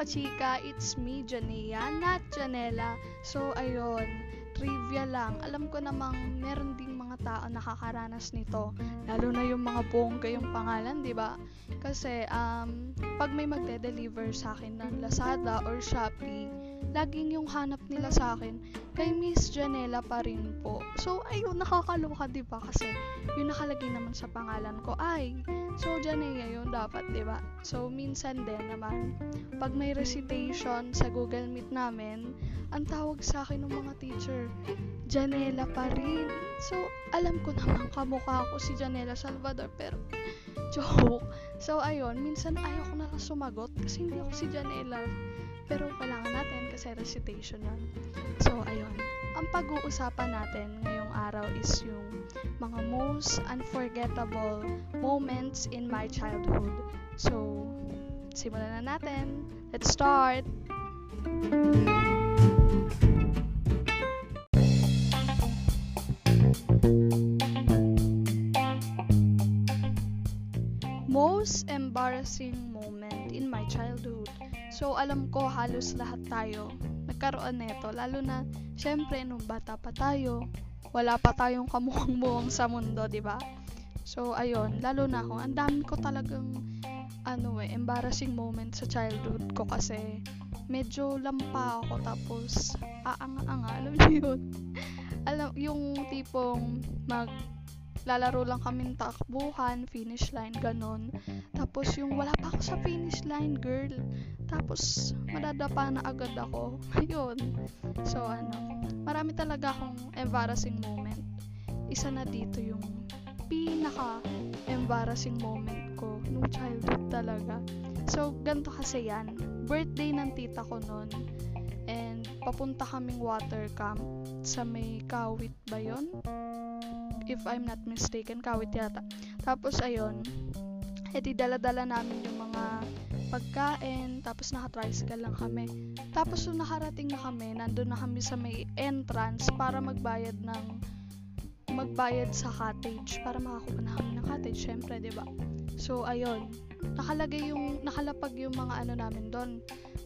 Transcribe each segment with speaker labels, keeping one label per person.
Speaker 1: kachika, it's me, Janea, not Janela. So, ayun, trivia lang. Alam ko namang meron ding mga tao nakakaranas nito. Lalo na yung mga bongga yung pangalan, di ba? Kasi, um, pag may magde-deliver sa akin ng Lazada or Shopee, laging yung hanap nila sa akin, kay Miss Janela pa rin po. So, ayun, nakakaloka, ba? Kasi, yung nakalagay naman sa pangalan ko, ay, so, Janela yun dapat, di ba? So, minsan din naman, pag may recitation sa Google Meet namin, ang tawag sa akin ng mga teacher, Janela pa rin. So, alam ko naman kamukha ko si Janela Salvador, pero joke. So, ayun, minsan ayaw ko na lang sumagot kasi hindi ako si Janela. Pero kailangan natin kasi recitation yun. So, ayun. Ang pag-uusapan natin ngayong araw is yung mga most unforgettable moments in my childhood. So, simulan na natin. Let's start! Most embarrassing moment in my childhood. So, alam ko halos lahat tayo nagkaroon nito. Lalo na, syempre, nung bata pa tayo, wala pa tayong kamukhang buwang sa mundo, di ba? So, ayun, lalo na ako, ang dami ko talagang, ano eh, embarrassing moment sa childhood ko kasi medyo lampa ako tapos aanga-anga, alam niyo yun? alam, yung tipong mag lalaro lang kami takbuhan, finish line, ganon. Tapos yung wala pa ako sa finish line, girl. Tapos madadapa na agad ako. Ayun. So ano, marami talaga akong embarrassing moment. Isa na dito yung pinaka embarrassing moment ko nung childhood talaga. So ganito kasi yan. Birthday ng tita ko noon. And papunta kaming water camp sa may kawit ba yun? If I'm not mistaken, kawit yata. Tapos, ayun, edi dala-dala namin yung mga pagkain, tapos naka-tricycle lang kami. Tapos, nung nakarating na kami, nandun na kami sa may entrance para magbayad ng magbayad sa cottage para makakuha na kami ng cottage, syempre, 'di ba? So, ayun, nakalagay yung nakalapag yung mga ano namin doon,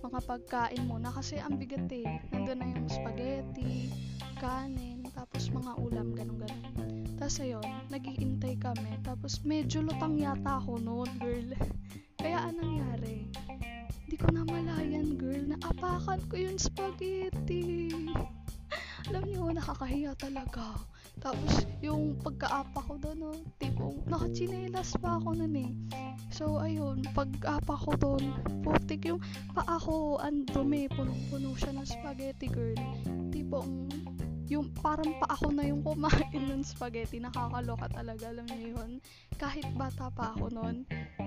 Speaker 1: mga pagkain muna kasi ang bigat eh. Nandun na yung spaghetti, kanin, tapos mga ulam, ganun ganun. Tapos ayun, naghihintay kami. Tapos medyo lutang yata ako noon, girl. Kaya anong nangyari? Hindi ko na malayan, girl. Naapakan ko yung spaghetti. Alam niyo, nakakahiya talaga. Tapos, yung pagkaapa ko doon, no, tipong, nakachinelas pa ako nun eh. So, ayun, pag-apa ko doon, putik yung paa ko, ang dumi, punong-puno siya ng spaghetti, girl. Tipong, yung parang pa ako na yung kumain ng spaghetti. Nakakaloka talaga, alam niyo yun. Kahit bata pa ako noon,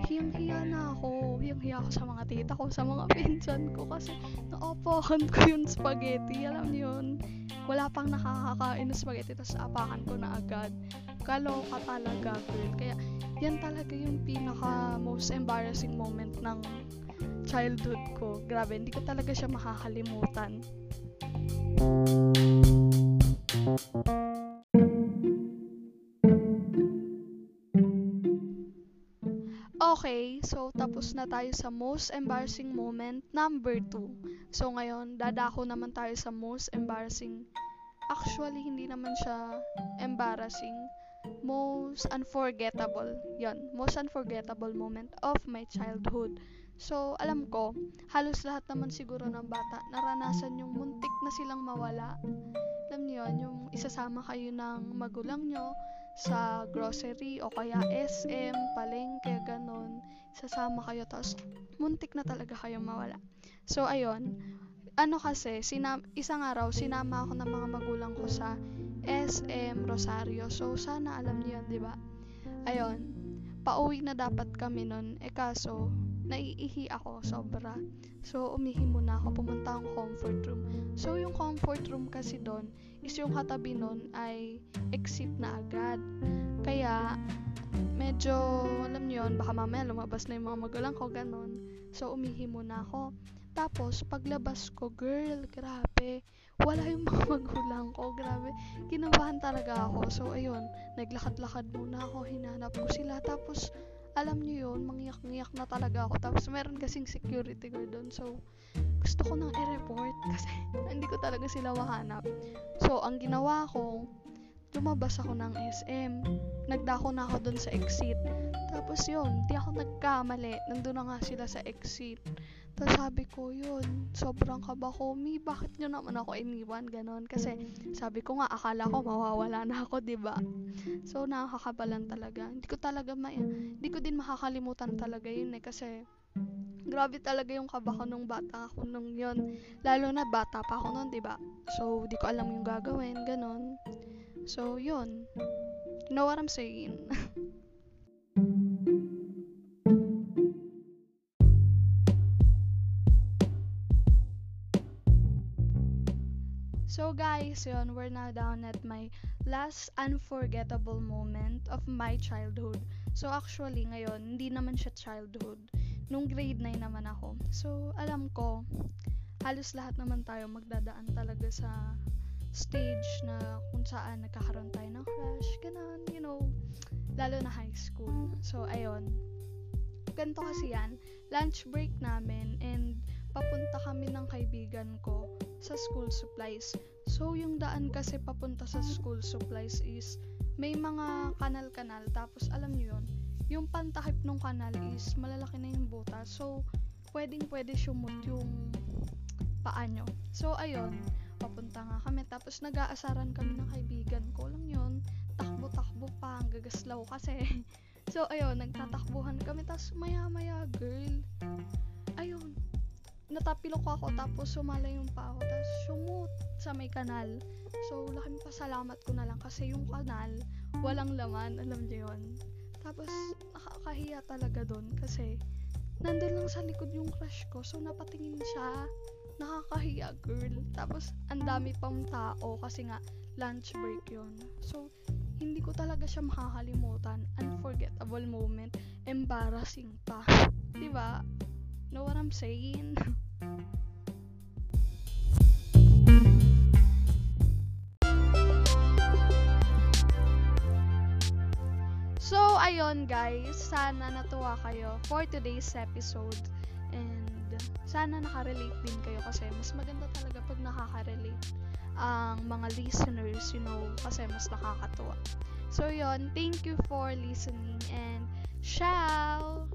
Speaker 1: hiyang-hiya na ako. Hiyang-hiya ako sa mga tita ko, sa mga pinsan ko kasi naapakan ko yung spaghetti. Alam niyo yun. Wala pang nakakakain ng spaghetti, tapos apakan ko na agad. Kaloka talaga, girl. Kaya, yan talaga yung pinaka most embarrassing moment ng childhood ko. Grabe, hindi ko talaga siya makakalimutan. Okay, so tapos na tayo sa most embarrassing moment number 2. So ngayon, dadako naman tayo sa most embarrassing. Actually, hindi naman siya embarrassing. Most unforgettable. Yon, most unforgettable moment of my childhood. So, alam ko, halos lahat naman siguro ng bata naranasan yung muntik na silang mawala. Yun, yung isasama kayo ng magulang nyo sa grocery o kaya SM, palengke, ganon. Isasama kayo, tapos muntik na talaga kayong mawala. So, ayun, ano kasi, sinam isang araw, sinama ako ng mga magulang ko sa SM Rosario. So, sana alam niyo yun, di ba? Ayun, pauwi na dapat kami nun. Eh kaso, naiihi ako sobra. So, umihi muna ako, pumunta akong comfort room. So, yung comfort room kasi doon, is yung katabi nun ay exit na agad. Kaya, medyo, alam niyo yun, baka mamaya lumabas na yung mga magulang ko, ganon. So, umihi muna ako. Tapos, paglabas ko, girl, grabe, wala yung mga magulang ko, grabe. Kinabahan talaga ako. So, ayun, naglakad-lakad muna ako, hinanap ko sila. Tapos, alam niyo yun, mangyak-ngyak na talaga ako. Tapos meron kasing security guard doon. So, gusto ko nang i-report kasi hindi ko talaga sila mahanap. So, ang ginawa ko, lumabas ako ng SM. Nagdako na ako doon sa exit. Tapos yun, di ako nagkamali. Nandun na nga sila sa exit. Tapos sabi ko, yun, sobrang kaba ko. Mi, bakit nyo naman ako iniwan? Ganon. Kasi sabi ko nga, akala ko mawawala na ako, di ba? So, nakakabalan talaga. Hindi ko talaga ma... Hindi ko din makakalimutan talaga yun eh. Kasi, grabe talaga yung kaba ko nung bata ako nung yun. Lalo na bata pa ako nun, di ba? So, di ko alam yung gagawin, ganon. So, yun. You know what I'm saying? So guys, yun, we're now down at my last unforgettable moment of my childhood. So actually, ngayon, hindi naman siya childhood. Nung grade 9 naman ako. So, alam ko, halos lahat naman tayo magdadaan talaga sa stage na kung saan nagkakaroon tayo ng crush, ganun, you know, lalo na high school. So, ayun. Ganito kasi yan, lunch break namin and papunta kami ng kaibigan ko sa school supplies. So, yung daan kasi papunta sa school supplies is may mga kanal-kanal. Tapos, alam nyo yun, yung pantakip ng kanal is malalaki na yung butas. So, pwedeng pwede sumut yung paa nyo. So, ayun, papunta nga kami. Tapos, nag-aasaran kami ng kaibigan ko. Alam yun, takbo-takbo pa, ang gagaslaw kasi. so, ayun, nagtatakbuhan kami. Tapos, maya-maya, girl, ayun, natapilok ako tapos sumala yung pa ako tapos sumut sa may kanal so laking pasalamat ko na lang kasi yung kanal walang laman alam niyo yun tapos nakakahiya talaga doon kasi nandun lang sa likod yung crush ko so napatingin siya nakakahiya girl tapos ang dami pang tao kasi nga lunch break yon so hindi ko talaga siya makakalimutan unforgettable moment embarrassing pa 'di ba Know what I'm saying? so, ayun guys. Sana natuwa kayo for today's episode. And sana nakarelate din kayo kasi mas maganda talaga pag nakaka-relate ang mga listeners, you know, kasi mas nakakatuwa. So, yon Thank you for listening and ciao!